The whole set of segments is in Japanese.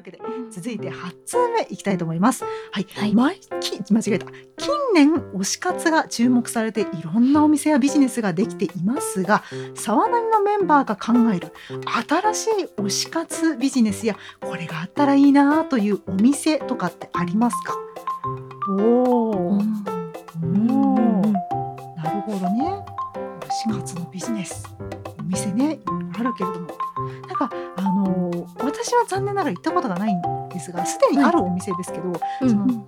わけで続いて8通目いきたいと思います。はい、はい。間違えた。近年推し活が注目されていろんなお店やビジネスができていますが沢なりのメンバーが考える新しい推し活ビジネスやこれがあったらいいなというお店とかってありますか？おー。おー。なるほどね。推し活のビジネス。お店ね。あるけれどもかあのー私は残念ながら行ったことがないんですがすでにあるお店ですけど、うん。そのあの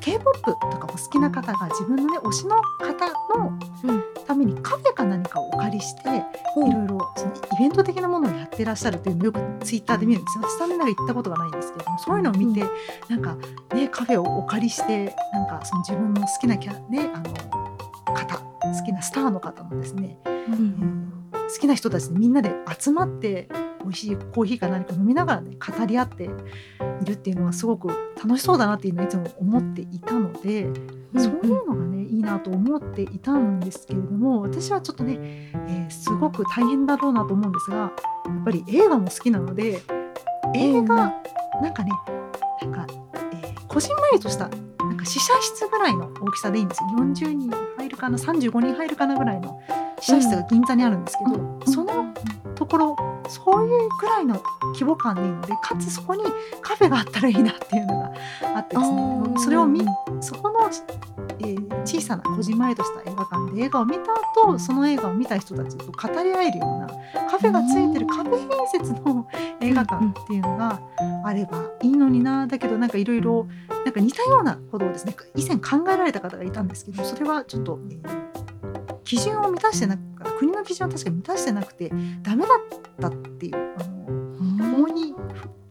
K-POP とかお好きな方が自分のね推しの方のうん。ためにカフェか何かをお借りしていろいろそのイベント的なものをやってらっしゃるっていうのをよくツイッターで見るんですよ。私残念ながら行ったことがないんですけれどもそういうのを見て、なんかねカフェをお借りしてなんかその自分の好きなキャねあの方好きなスターの方のですね、うん。好きな人たちでみんなで集まって美味しいコーヒーか何か飲みながらね語り合っているっていうのはすごく楽しそうだなっていうのをいつも思っていたので、そういうのがねいいなと思っていたんですけれども私はちょっとね、えーすごく大変だろうなと思うんですがやっぱり映画も好きなので映画なんかねなんか、えーこじんまりとしたなんか試写室ぐらいの大きさでいいんですよ。40人入るかな35人入るかなぐらいの試写室が銀座にあるんですけど、そのところそういうぐらいの規模感でいいのでかつそこにカフェがあったらいいなっていうのがあってですね。それを見そこの、えー小さなこじんまりとした映画館で映画を見た後その映画を見た人たちと語り合えるようなカフェがついてるカフェ併設の映画館っていうのがあればいいのになだけどなんかいろいろなんか似たようなことをですね以前考えられた方がいたんですけどそれはちょっと、えー基準を満たしてなく国の基準を確かに満たしてなくてダメだったっていうあの法に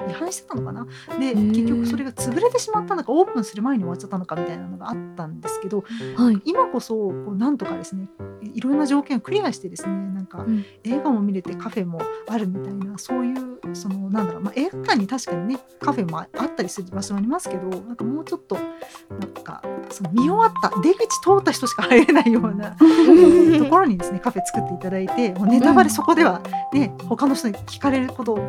違反してたのかな？でー。結局それが潰れてしまったのかオープンする前に終わっちゃったのかみたいなのがあったんですけどはい。今こそこうなんとかですねいろんな条件をクリアしてですねなんかうん。映画も見れてカフェもあるみたいなそういうそのなんだろう、まあ、映画館に確かにねカフェもああったりする場所もありますけどなんかもうちょっとなんかその見終わった出口通った人しか入れないようなところにですねカフェ作っていただいてもうネタバレそこではね、他の人に聞かれることを考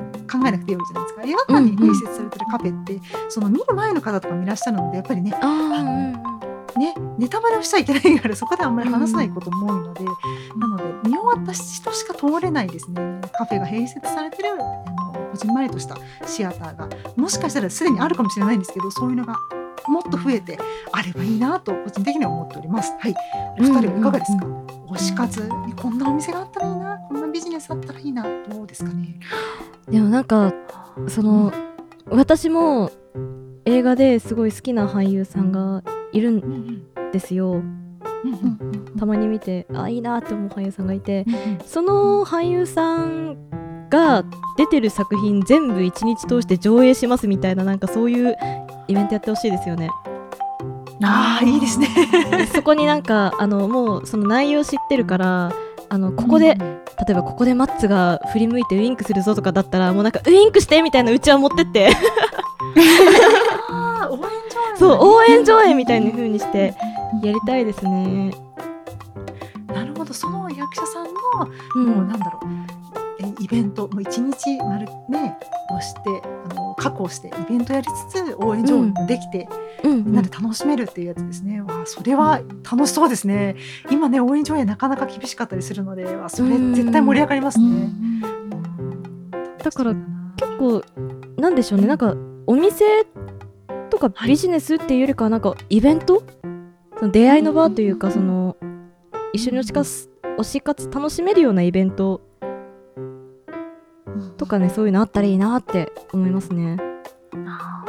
えなくていいわけじゃないですか。映画館に併設されてるカフェって、その見る前の方とかもいらっしゃるのでやっぱりねあーねネタバレをしちゃいけないからそこであんまり話さないことも多いので、なので見終わった人しか通れないですね。カフェが併設されてるあのこじんまりとしたシアターがもしかしたらすでにあるかもしれないんですけどそういうのがもっと増えてあればいいなと個人的には思っております。はい、お二人はいかがですか、推し活こんなお店があったらいいなこんなビジネスあったらいいなどうですかね？でもなんかその私も映画ですごい好きな俳優さんがいるんうんうんですようんうん。たまに見てあいいなって思う俳優さんがいてうんうん。その俳優さんが出てる作品全部一日通して上映しますみたいななんかそういうイベントやってほしいですよね。ああいいですね。そこになんかあのもうその内容知ってるからあのここで、例えばここでマッツが振り向いてウインクするぞとかだったらもうなんかウインクしてみたいなうちわ持ってって。応援そう応援上映みたいな風にしてやりたいですね。なるほど。その役者さんの、うん。もうなんだろう。えイベントもう一日丸ねをしてあの確保してイベントやりつつ応援上映もできて、うんみんなで楽しめるっていうやつですね。わあそれは楽しそうですね。今ね応援上映なかなか厳しかったりするので、わあそれうん絶対盛り上がりますね。だから結構なんでしょうね。なんかお店とかビジネスっていうよりかはなんかイベント？その出会いの場というかその一緒に推し活推し活楽しめるようなイベント？とかねそういうのあったらいいなって思いますね。あ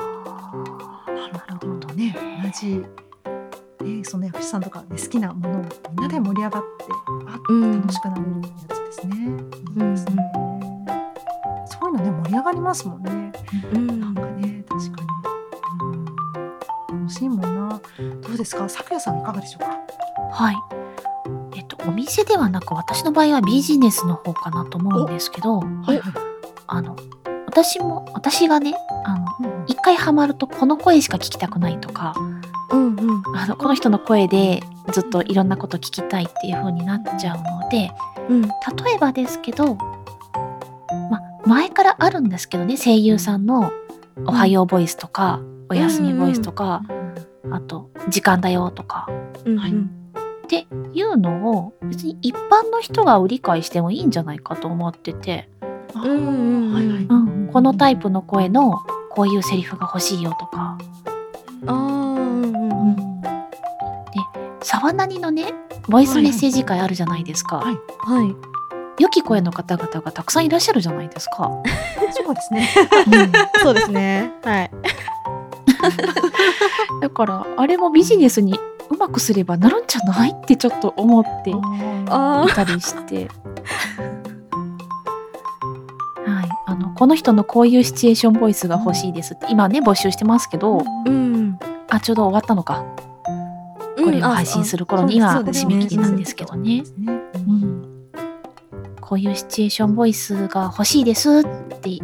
ーなるほどね。同じ、ね、その役者さんとか、ね、好きなものをみんなで盛り上がってあうん。楽しくなれるやつですね。うん。そういうのね盛り上がりますもんね。うん。なんかね確かに、しいもんな。どうですか？咲夜さんいかがでしょうか？はい。えっと、お店ではなく、私の場合はビジネスの方かなと思うんですけど、はいはい。あの、私も、私がね、あの、うん一回ハマるとこの声しか聞きたくないとか、うんうんあの、この人の声でずっといろんなこと聞きたいっていう風になっちゃうので、うん例えばですけど、ま、前からあるんですけどね、声優さんの、おはようボイスとか、おやすみボイスとか、あと、時間だよとか、うんはい。っていうのを別に一般の人が理解してもいいんじゃないかと思ってて、あうんうんうん。はいはい。うん、このタイプの声のこういうセリフが欲しいよとか、あーうんうんうん。沢なにのね、ボイスメッセージ会あるじゃないですか。はい。はい。良き声の方々がたくさんいらっしゃるじゃないですか。そうですね。そうですね。はい だから、あれもビジネスにうまくすればなるんじゃないってちょっと思ってあいたりして。はい、あのこの人のこういうシチュエーションボイスが欲しいですって今ね募集してますけど、うん。あちょうど終わったのか。これを配信する頃には締め切りなんですけどね。ね。うん。こういうシチュエーションボイスが欲しいですって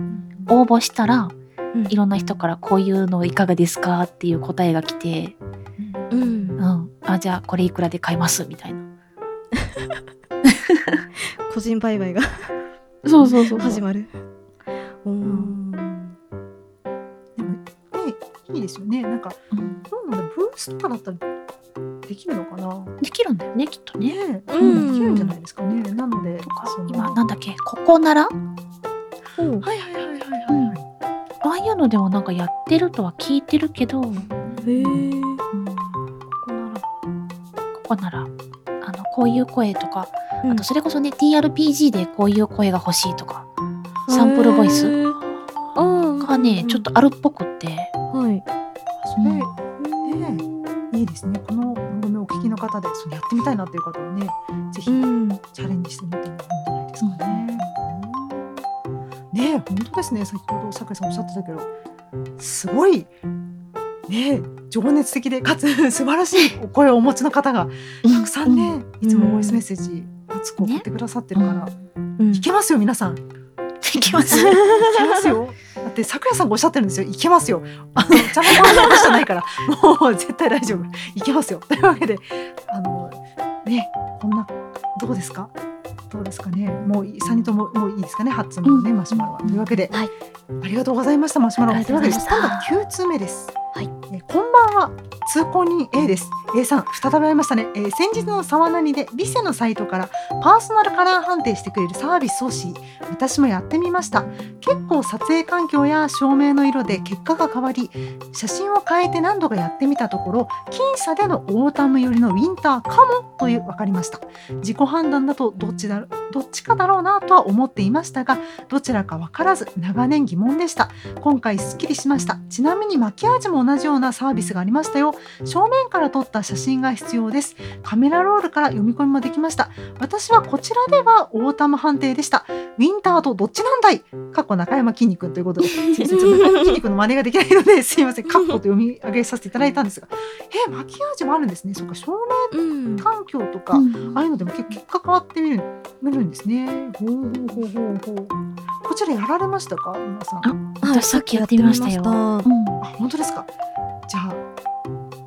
応募したら、うん。いろんな人からこういうのいかがですかっていう答えが来て、うん。うん、あじゃあこれいくらで買いますみたいな。個人売買が そうそうそう始まる。おー。でもねいいですよね。なんかうん。どうなんだブースとかだったらできるのかな？できるんだよねきっとね。ね、うん。できるんじゃないですかね。なので今なんだっけ？ここなら？はいはいはいはいはい。ああいうのでもなんかやってるとは聞いてるけど、うん、こへえこならここならあのこういう声とか、うん。あとそれこそね TRPG でこういう声が欲しいとかサンプルボイスがねちょっとあるっぽくって、はい。それ、ねいいですね。この番組をお聞きの方でそれやってみたいなっていう方はね、ぜひうん。チャレンジしてみてですね。先ほど酒井さんおっしゃってたけど、すごいねえ情熱的でかつ素晴らしいお声をお持ちの方がたくさんね、いつもボイスメッセージ熱く送ってくださってるから、うんいけますよ皆さん。いきますいけますよ。だって桜井さんがおっしゃってるんですよ。いけますよ。あのちゃんとこんなことじゃないから、もう絶対大丈夫。いけますよ。というわけで、あのね、こんなどうですか？どうですかね。もう三人とももういいですかね。初のね、うんマシュマロは。というわけで、はいありがとうございましたマシュマロ。というわけでスタンド九通目です。はいえこんばんは。通行人 A です。A さん再び会いましたね。えー先日の沢なにでビセのサイトからパーソナルカラー判定してくれるサービスをし、私もやってみました。結構撮影環境や照明の色で結果が変わり写真を変えて何度かやってみたところ僅差でのオータム寄りのウィンターかもという分かりました自己判断だとどっちだどっちかだろうなとは思っていましたがどちらか分からず長年疑問でした今回すっきりしましたちなみにマキアージュも同じようなサービスがありましたよ。正面から撮った写真が必要です。カメラロールから読み込みもできました。私はこちらではオータム判定でした。ウィンターとどっちなんだい？かっこ中山きんに君ということで、すいません、ちょっと中山きんに君の真似ができないので、すいません、カッコと読み上げさせていただいたんですが、え、マキアージュもあるんですね。そうか、照うん。明環境とか、ああいうのでも結結果変わってみる見るんですね。ほうほうほうほうほう。こちらやられましたか、皆さん。あ私さっきやってみましたよ。うんあ、本当ですか？じゃあ、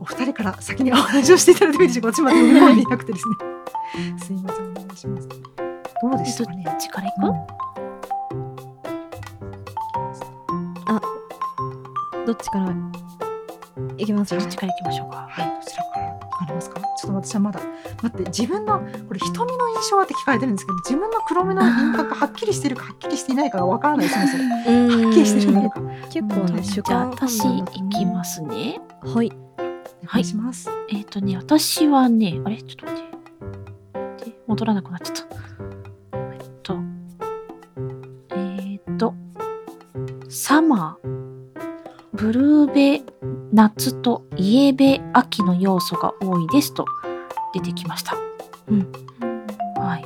お二人から先にお話をしていただいてもいいでしょうか。私まで読みなくてですね。すいません、お願いします。どうでしたかね？ど。っちか？ら行く、どっちからいきますどっちから行きましょうか？はい、どちらから？聞かれますか？ちょっと私はまだ、待って、自分の、これ瞳の印象はって聞かれてるんですけど、自分の黒目の輪郭がはっきりしてるかはっきりしていないかがわからないですね。それはっきりしてるのか。結構ね主じゃあ観私行きますね。はいお願いします。えっ、とね、私はね、あれ？ちょっと待って。で戻らなくなっちゃった。えっと、えっ、と、サマー、ブルーベ夏とイエベ秋の要素が多いですと出てきました。うんはい。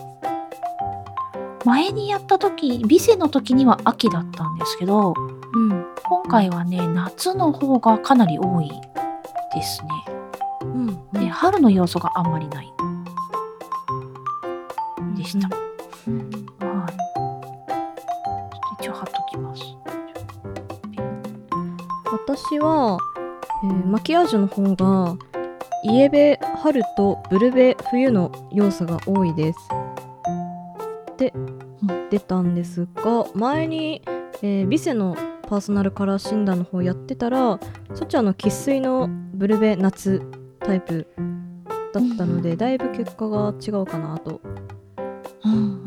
前にやった時、ビセの時には秋だったんですけど、うん今回はね、夏の方がかなり多いですね。うんで、春の要素があんまりない。でした。はい。ちょっと一応貼っときます。私は、えーマキアージュの方がイエベ春とブルベ冬の要素が多いです。ってうん出たんですが前に、えービセのパーソナルカラー診断の方やってたらそっちはあの生粋のブルベ夏タイプだったので、だいぶ結果が違うかなと。うん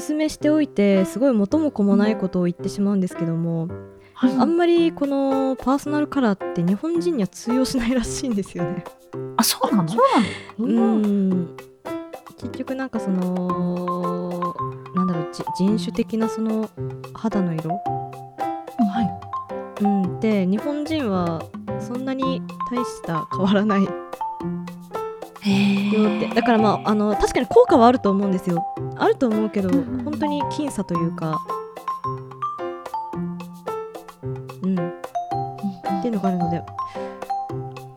すすめしておいてすごい元も子もないことを言ってしまうんですけども、はい。あんまりこのパーソナルカラーって日本人には通用しないらしいんですよね。あ、そうなの？そうなうの、ん。結局なんかそのなんだろうじ人種的なその肌の色、はい。うん、で日本人はそんなに大した変わらないよへって。だからまああの確かに効果はあると思うんですよあると思うけど本当に僅差というか。うん。っていうのがあるので。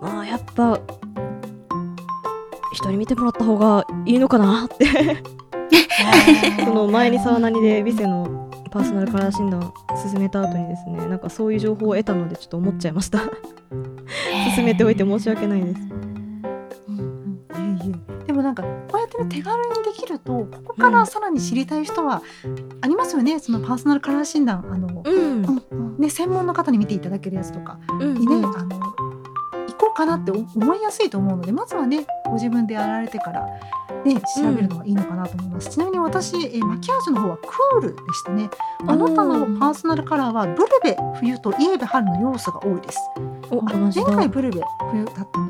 まあやっぱ人に見てもらった方がいいのかなって。その前に沢なにでビセのパーソナルカラー診断を進めた後にですねなんかそういう情報を得たのでちょっと思っちゃいました。進めておいて申し訳ないです手軽にできるとここからさらに知りたい人はありますよね、そのパーソナルカラー診断あの、うん。ね、専門の方に見ていただけるやつとかうんにね、うんあの行こうかなって思いやすいと思うのでまずはねご自分でやられてから、ね、調べるのがいいのかなと思います、ちなみに私えマキアージュの方はクールでしたねあなたのパーソナルカラーはブルベ冬とイエベ春の要素が多いです。おあ前回ブルベ冬だった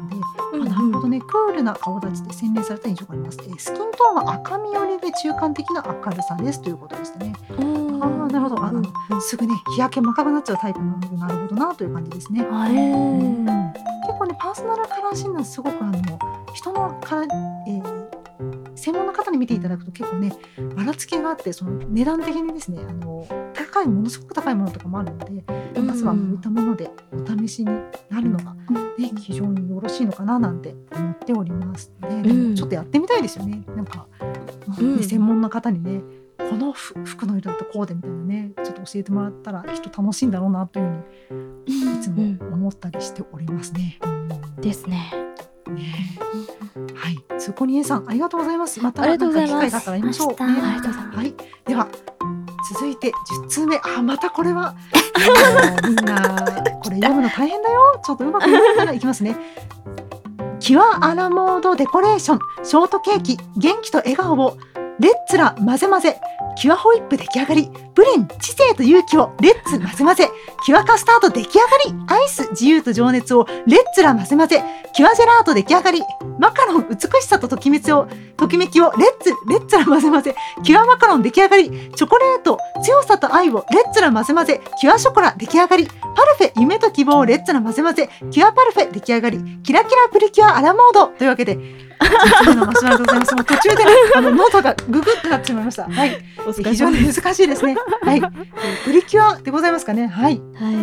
クールな顔立ちで洗練された印象があります。えースキントーンは赤み寄りで中間的な明るさですということでしたね。ああ、なるほど。あうんのすぐね、日焼け真っ赤くなっちゃうタイプなので、なるほどなという感じですね。はいうん結構ね、パーソナルカラー診断すごくあの人のから、えー専門の方に見ていただくと結構ねばらつきがあってその値段的にですねあの高いものすごく高いものとかもあるので、まずはこういったものでお試しになるのが、ね、非常によろしいのかななんて思っております。ね、でちょっとやってみたいですよね。なんか、うん。ね専門の方にねこのふ服の色だとこうでみたいなねちょっと教えてもらったらきっと楽しいんだろうなというふうにいつも思ったりしておりますね。ですね。ね。はい、通行人さんありがとうございます。またありがとうございますなんか機会があったらやりましょう。あねりがとうございはい、では続いて10通目。あまたこれは。みんなこれ読むの大変だよ。ちょっとうまく読めないからいきますね。キュアラモードデコレーション。ショートケーキ。元気と笑顔を。レッツラ混ぜ混ぜ。キュアホイップ出来上がり。ブレン知性と勇気を。レッツ混ぜ混ぜ。キュアカスタード出来上がり。アイス自由と情熱をレッツラ混ぜ混ぜ。キュアジェラート出来上がり。マカロン美しさとときめきをときめきをレッツレッツラ混ぜ混ぜ。キュアマカロン出来上がり。チョコレート強さと愛をレッツラ混ぜ混ぜ。キュアショコラ出来上がり。パルフェ夢と希望をレッツラ混ぜ混ぜ。キュアパルフェ出来上がり。キラキラプリキュアアラモード。というわけで10つ目のマシュマロでございますもう途中であのノートがググってなってしまいました。はい。非常に難しいですね。はい。えープリキュアでございますかね。はい。はい、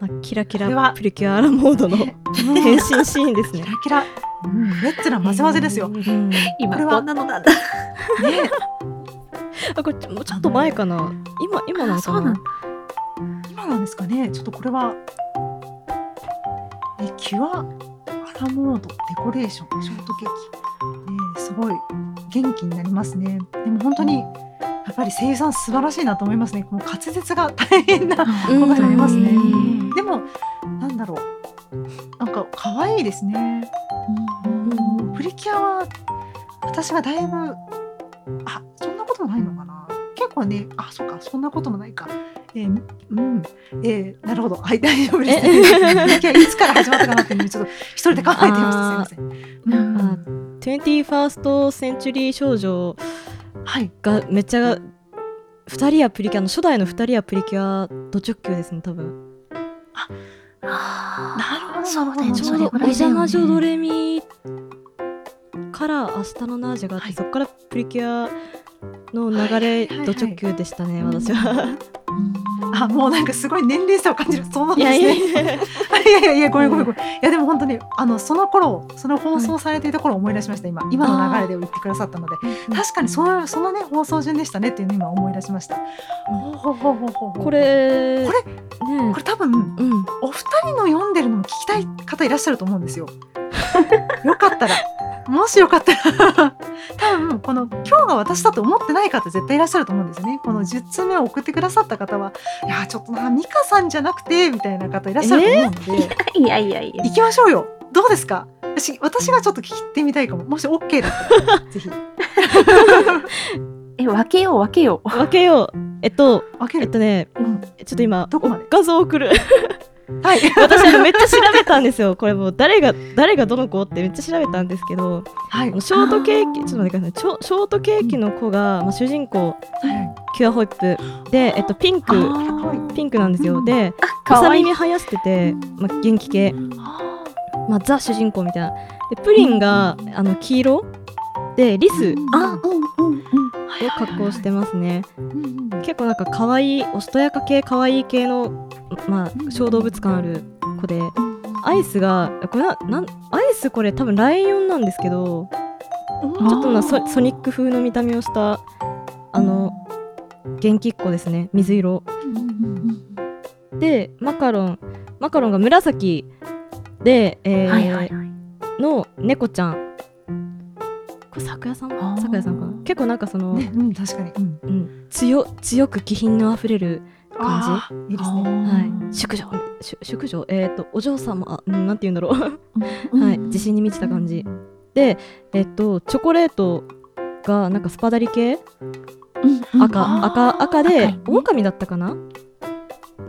まあ、キラキラプリキュアアラモードのね変身シーンですね。キラキラ。うん。レッツラ混ぜ混ぜですよ。ねうん。今これは。こんなのなんだ。あこれちょもうちょっと前かな。今今なのかな。そうなん。だ今なんですかね。ちょっとこれは。えキュア？アラモードデコレーションショートケーキ、ね、すごい元気になりますね。でも本当にやっぱり声優さん素晴らしいなと思いますね。この滑舌が大変なうん。ことになりますね。うん。でもなんだろう。なんか可愛いですね。うん。プリキュアは私がだいぶあそんなこともないのかな結構ねあそうかそんなこともないか。えーうん。えーなるほど。はい大丈夫です。プリキュアいつから始まったかなっていうちょっと一人で考えていましたすいません、うんあ 21st センチュリー少女はいがめっちゃ2人やプリキュアの初代の2人やプリキュアド直球ですね多分あなるほどねちょうどおそれぐらいだよね邪魔女ドレミから明日のナージュがあって、はいそこからプリキュアの流れド直球でしたね、私は。あもうなんかすごい年齢差を感じる。そうなんですね。いやいやいや。いやいやいやごめんごめんごめん。いやでも本当にあのその頃その放送されていた頃を思い出しました今。今の流れで言ってくださったので。確かにそのそのね放送順でしたねっていうのを今思い出しました。これこれねこれ多分うん。お二人の読んでるのも聞きたい方いらっしゃると思うんですよ。よかったらもしよかったら 多分この今日が私だと思ってない方絶対いらっしゃると思うんですよね。この10通目を送ってくださった方はいやちょっとな美香さんじゃなくてみたいな方いらっしゃると思うので、いやいやいや行きましょうよどうですか私私がちょっと聞いてみたいかももし OK だったらぜひえ分けよう分けよう分けようえっと分ける、えっとねうんちょっと今どこまで画像送るはい。私あのめっちゃ調べたんですよ。これもう誰が誰がどの子ってめっちゃ調べたんですけどはい。ショートケーキちょっと待ってください。ショショートケーキの子が、まあ、主人公キュアホイップで、えっと、ピンクはいピンクなんですよ、うん。でかわいい。さ耳生やしてて、まあ、元気系、まあ、ザ主人公みたいな。でプリンがあの黄色でリスを格好してますね。結構なんか可愛いおしとやか系可愛い系のまあ小動物感ある子でアイスがこれななんアイスこれ多分ライオンなんですけどうんちょっとなソソニック風の見た目をしたあの元気っ子ですね。水色。でマカロン。マカロンが紫で、えーの猫ちゃん。これ咲夜さん？あー。咲夜さんかな？結構なんかその、ね、うん、確かに。うん、うん、強強く気品のあふれる感あーいいですね。はい、淑女。し淑女？えっ、とお嬢様なんて言うんだろう。じはい。自信に満ちた感じ。でえっ、とチョコレートがなんかスパダリ系？赤赤赤で狼だったかな？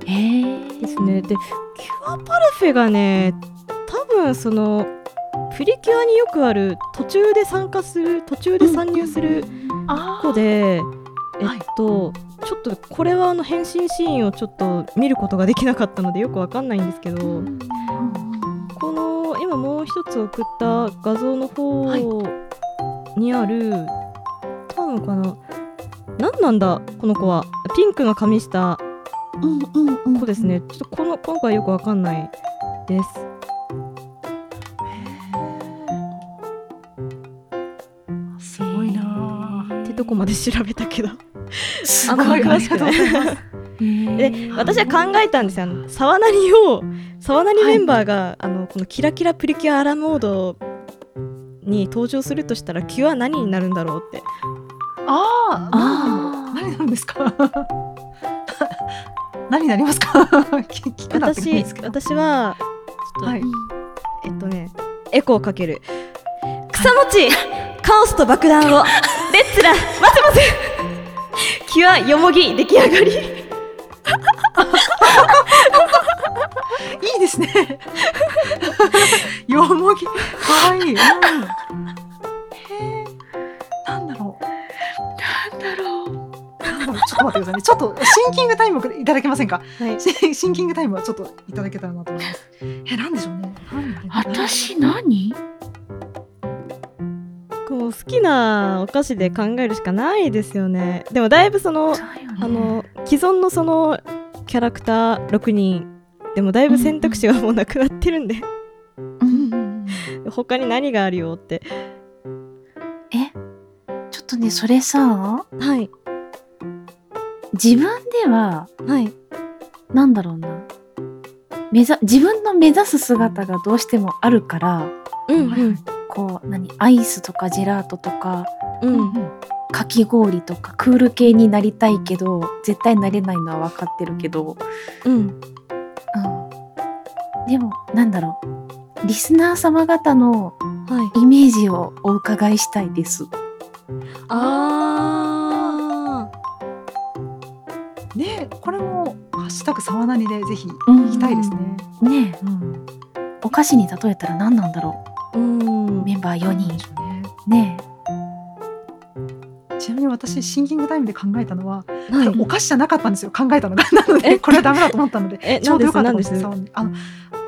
へえですね。でキュアパルフェがね多分そのプリキュアによくある途中で参加する途中で参入するあ子で、えっはい。とちょっとこれはあの変身シーンをちょっと見ることができなかったのでよくわかんないんですけど、この今もう一つ送った画像の方にある、多分かな何なんだこの子は。ピンクの髪した子ですね。ちょっとこの今回よくわかんないですすこまで調べたけど。すごい詳しくで私は考えたんですよ。沢なりを沢なりメンバーが、あのこのキラキラプリキュアアラモードに登場するとしたらキュア何になるんだろうって。ああ、何なんですか？何になりますか？私。私はちょっと、はい。えっとねエコーかける。草餅カオスと爆弾をレッツラ待て待てキュアよもぎ出来上がりいいですね。よもぎ、可愛いい。うん、へえ。なんだろう。なんだろうなんだろう。ちょっと待ってくださいね。ちょっとシンキングタイムいただけませんか？はいシシンキングタイムはちょっといただけたらなと思います。え、なんでしょうね。私何？きなお菓子で考えるしかないですよね。でもだいぶそのね。あの既存のそのキャラクター6人でもだいぶ選択肢がもうなくなってるんで、うん。他に何があるよって。え？ちょっとねそれさ。はい。自分でははい。なんだろうな。目ざ自分の目指す姿がどうしてもあるから。うんはいはいこう何アイスとかジェラートとかうんうん。かき氷とかクール系になりたいけど絶対なれないのは分かってるけど、うん。うん、でもなんだろう。リスナー様方のはい。イメージをお伺いしたいです。あね、これもハッシュタグさわなにでぜひうん行きたいですね。ねえ。うん。お菓子に例えたら何なんだろーうん。うメンバー4人。ね。ねちなみに私シンキングタイムで考えたのは、はいお菓子じゃなかったんですよ。考えたのが。なのでえこれはダメだと思ったのでえ？ちょうどよかった何です？あの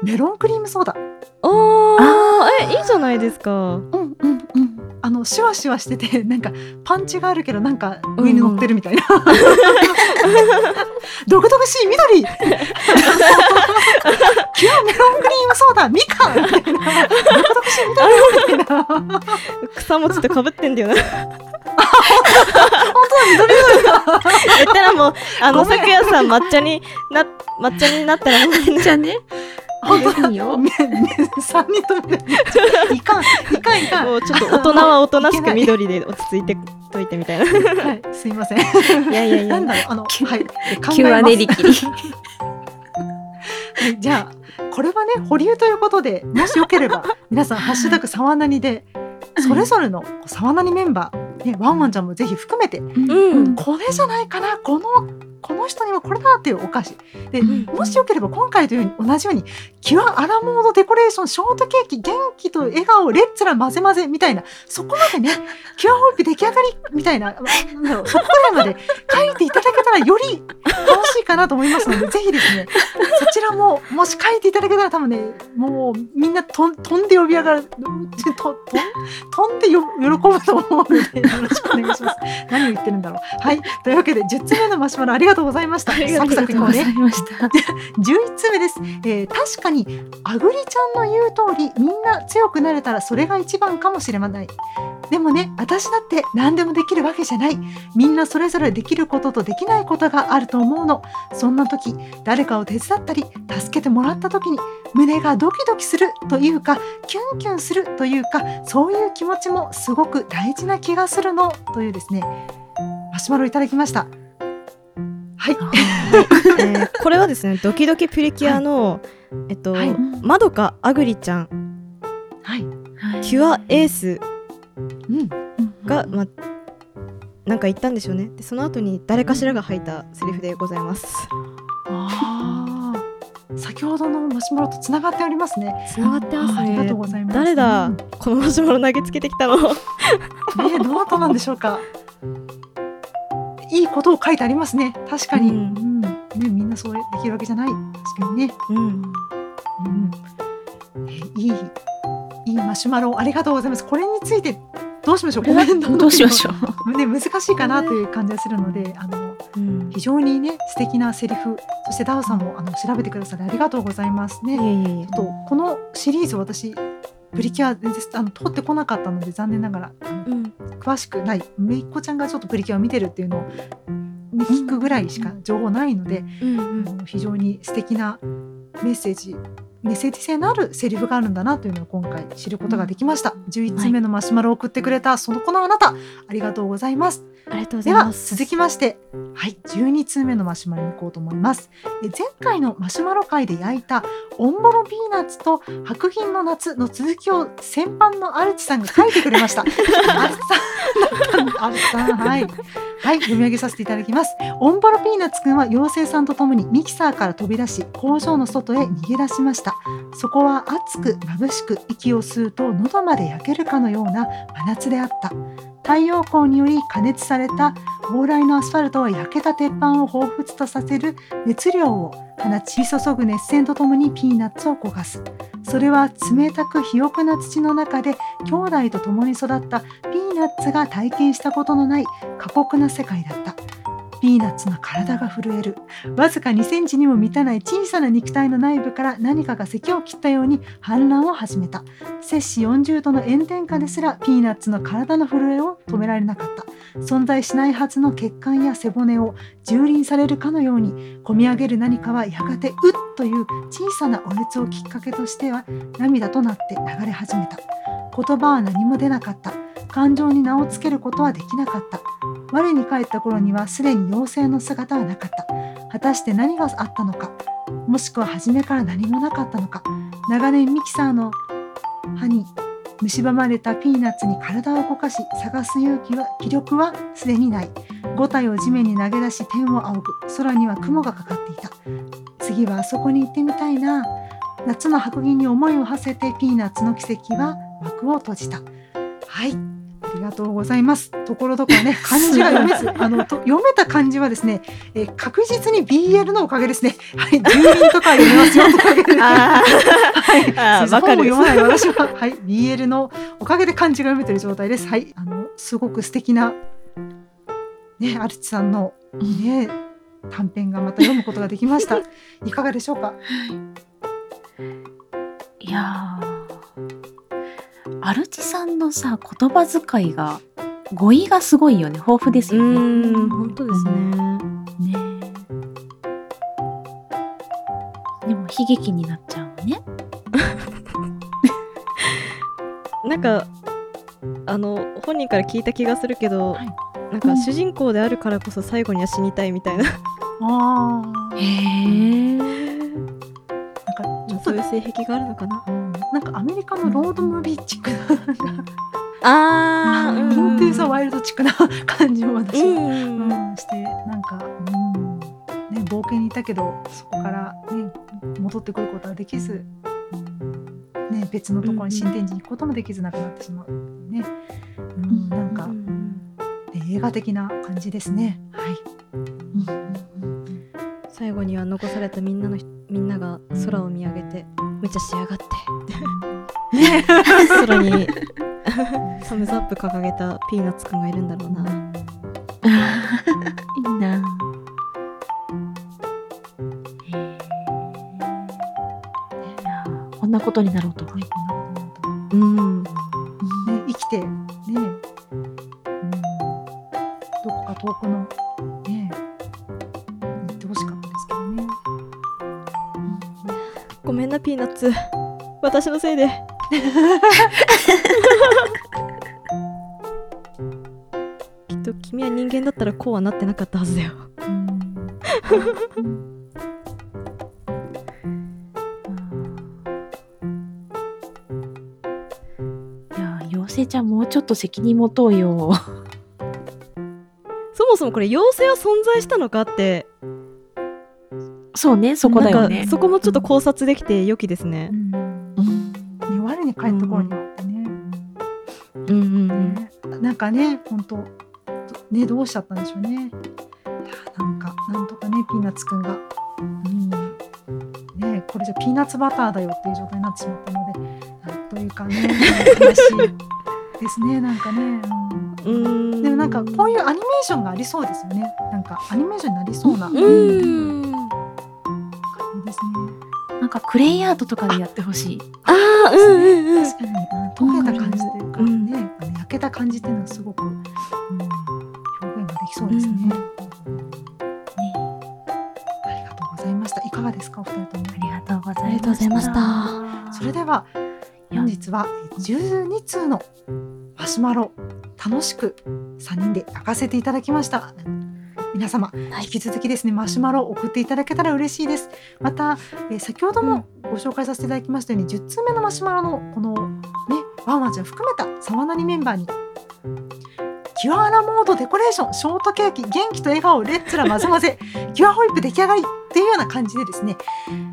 メロンクリームソーダ。おー。あ。え？いいじゃないですか。うんうんうんあのシュワシュワしててなんかパンチがあるけどなんか上に乗ってるみたいな、独々しい緑。キュアメロンクリームソーダみかんみたいな。独々しい緑みたいな。本草餅とかぶってんだよな。当は緑言ったらもうあのごめん。咲夜さん抹茶にな抹茶になったら。もうえ。じゃあね。本当いいよ。ねね三人とも いかんいかんいかんもうちょっと大人はおとなしく緑で落ち着いてといてみたいな。はいすいませんいやいやいやなん。だろうあのはい考急はえます練り切り。はいじゃあこれはね保留ということでもしよければ 皆さん「ハッシュタグさわなに」でそれぞれのさわなにメンバー、ね、ワンワンちゃんもぜひ含めてうん。これじゃないかなこのこの人にはこれだっていうお菓子で、うんもしよければ今回という同じようにキュアアラモードデコレーションショートケーキ元気と笑顔レッツラ混ぜ混ぜみたいなそこまでねキュアホイップ出来上がりみたいなそこぐらいまで書いていただけたらより楽しいかなと思いますのでぜひですねそちらももし書いていただけたら多分ねもうみんなとん飛んで呼び上がるとと飛んでよ喜ぶと思うのでよろしくお願いします。何を言ってるんだろう。はい。というわけで10つ目のマシュマロありがとうございました。ありがとうございますサクサクいこうね。ました。11つ目です、えー確かにあぐりちゃんの言う通りみんな強くなれたらそれが一番かもしれないでもね私だって何でもできるわけじゃないみんなそれぞれできることとできないことがあると思うのそんな時誰かを手伝ったり助けてもらった時に胸がドキドキするというかキュンキュンするというかそういう気持ちもすごく大事な気がするのというですねマシュマロいただきましたはい えーこれはですね、ドキドキプリキュアの、えっと、はいまどかあぐりちゃん、はい、キュアエースうんが、まあ、なんか言ったんでしょうね。で、その後に誰かしらが吐いたセリフでございます。ああ、先ほどのマシュマロとつながっておりますね。つながってますね。ありがとうございます。誰だ、うんこのマシュマロ投げつけてきたの。ね え、どなたなんでしょうか。いいことを書いてありますね。確かに。ううんん、ね、みんなそうできるわけじゃない。確かにね。うん。うん。えいい。いいマシュマロありがとうございます。これについて。どうしましょう？コメントの どうしましょう？う。ね、難しいかなという感じがするので、あの。うん非常にね、素敵なセリフ。そしてダウさんも、あの、調べてくださり、ありがとうございますね。ちょっとこのシリーズ私プリキュア全然あの通ってこなかったので残念ながら。詳しくない。めいっ子ちゃんがちょっとプリキュアを見てるっていうのを、ね、聞くぐらいしか情報ないので、うん非常に素敵なメッセージメッセージ性のあるセリフがあるんだなというのを今回知ることができました。11つ目のマシュマロを送ってくれたそこのあなたありがとうございます。ありがとうございます。続きまして、はい、12通目のマシュマロに行こうと思います。え前回のマシュマロ会で焼いたオンボロピーナッツと白銀の夏の続きを先般のアルチさんが書いてくれました。アルチさん、アルチさん、はい。はい、読み上げさせていただきます。オンボロピーナッツくんは妖精さんと共にミキサーから飛び出し、工場の外へ逃げ出しました。そこは熱く眩しく息を吸うと喉まで焼けるかのような真夏であった。太陽光により加熱された往来のアスファルトは焼けた鉄板を彷彿とさせる熱量を放ち注ぐ熱線とともにピーナッツを焦がす。それは冷たく肥沃な土の中で兄弟と共に育ったピーナッツが体験したことのない過酷な世界だった。ピーナッツの体が震える。わずか2センチにも満たない小さな肉体の内部から何かが咳を切ったように反乱を始めた。摂氏40度の炎天下ですらピーナッツの体の震えを止められなかった。存在しないはずの血管や背骨を蹂躙されるかのようにこみ上げる何かはやがて「うっ」という小さなお熱をきっかけとしては涙となって流れ始めた。言葉は何も出なかった。感情に名をつけることはできなかった。我に帰った頃にはすでに妖精の姿はなかった。果たして何があったのか？もしくは初めから何もなかったのか？長年ミキサーの歯に蝕まれたピーナッツに体を動かし探す勇気は気力はすでにない。五体を地面に投げ出し天を仰ぐ。空には雲がかかっていた。次はあそこに行ってみたいな。夏の白銀に思いを馳せてピーナッツの奇跡は幕を閉じた。はい。ありがとうございます。ところどころね、漢字が読めず、あの、と読めた漢字はですね、えー確実に BL のおかげですね。はい、住民とか読めますよ、おかげで。あはい、本を読まない私は、はい、BL のおかげで漢字が読めてる状態です。はい、あの、すごく素敵な。ね、アルチさんの、ね、短編がまた読むことができました。いかがでしょうか？いやマルチさんのさ言葉遣いが語彙がすごいよね。豊富ですよね。うん本当ですね、ねでも悲劇になっちゃうね。なんかあの本人から聞いた気がするけど、はい、なんか主人公であるからこそ最後には死にたいみたいな。あ へえ。んかちょっと性癖があるのかな、なんかアメリカのロードムービーチックなあーイントゥーザワイルドチックな感じも私は、うん。うんしてなんか、うん。ね、冒険にいたけどそこから、ね、戻ってくることはできず、ね、別のところに新天地に行くこともできずなくなってしまう、ね。うん、なんか、映画的な感じですね。後には残されたみんなの人みんなが空を見上げて無茶しやがって。空にサムズアップ掲げたピーナッツくんがいるんだろうな、いいな。こんなことになろうとは。私のせいで。きっと君は人間だったらこうはなってなかったはずだよ。うん。いや、妖精ちゃんもうちょっと責任持とうよ。そもそもこれ妖精は存在したのかってそうね、そこだよね。なんか。そこもちょっと考察できて良きですね。うん。うん。ね我に返った頃にはってね。うんうんうん。ね。なんかね本当ねどうしちゃったんでしょうね。いやなんかなんとかねピーナッツくんが、うん、ねこれじゃピーナッツバターだよっていう状態になってしまったのでなんというかね 悲しいですねなんかね。うん。でもなんかこういうアニメーションがありそうですよね。なんかアニメーションになりそうな。うんクレイアートとかでやってほしい。ああうんうんうん確かに、うん、溶けた感じというか、うんね、あの焼けた感じっていうのはすごく、うん、表現ができそうですね。ねありがとうございました。いかがですか、お二人とも。ありがとうございました。ありがとうございましたそれでは、本日は12通のマシュマロ、楽しく3人で焼かせていただきました。皆様、はい引き続きですね、マシュマロを送っていただけたら嬉しいです。また、えー先ほどもご紹介させていただきましたように、10通目のマシュマロのこのね、ワンワンちゃん含めた沢なりメンバーに、キュアラモードデコレーション、ショートケーキ、元気と笑顔、レッツラ混ぜ混ぜ、キュアホイップ出来上がりっていうような感じでですね、えー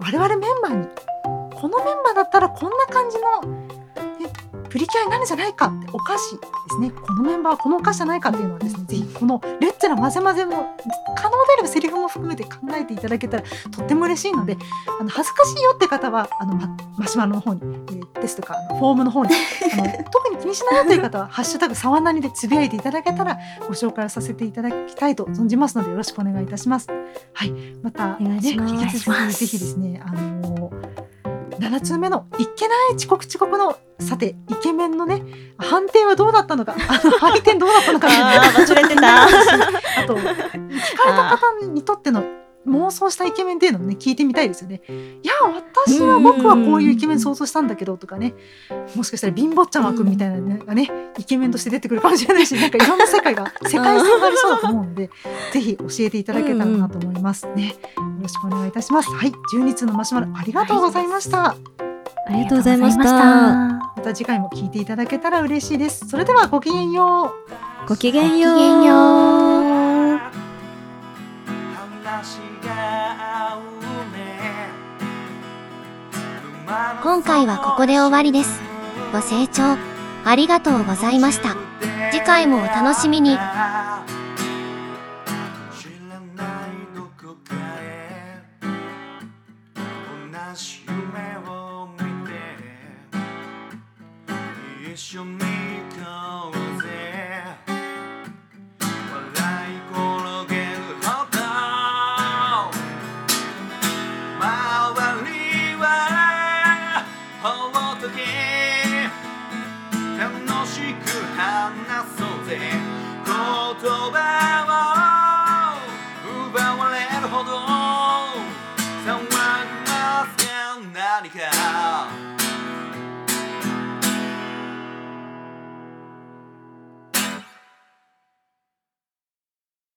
我々メンバーに、このメンバーだったらこんな感じの、ね、プリキュアになるんじゃないかってお菓子ですね。このメンバーはこのお菓子じゃないかっていうのはですねぜひこの「レッツラ混ぜ混ぜ」も可能であればセリフも含めて考えていただけたらとっても嬉しいのであの恥ずかしいよって方はあのママシュマロの方に、えーですとかあのフォームの方に あの特に気にしないよという方は「ハッシュタグさわなり」でつぶやいていただけたらご紹介をさせていただきたいと存じますのでよろしくお願いいたします。はい、また、お願いします。ね、引き続きぜひですねあの7通目のいっけない遅刻遅刻のさてイケメンのね判定はどうだったのか？あの配点どうだったのかあー忘れてた。あと聞かれた方にとっての妄想したイケメンっていうのもね聞いてみたいですよね。いや私は僕はこういうイケメン想像したんだけどとかねもしかしたら貧乏ちゃまくんみたいなのがねイケメンとして出てくるかもしれないしなんかいろんな世界が世界線がありそうだと思うので ぜひ教えていただけたらなと思いますね。よろしくお願いいたします。はい12通のマシュマロありがとうございました。ありがとうございましたまた次回も聞いていただけたら嬉しいです。それでは。ごきげんようごきげんよう。今回はここで終わりです。ご清聴ありがとうございました。次回もお楽しみに。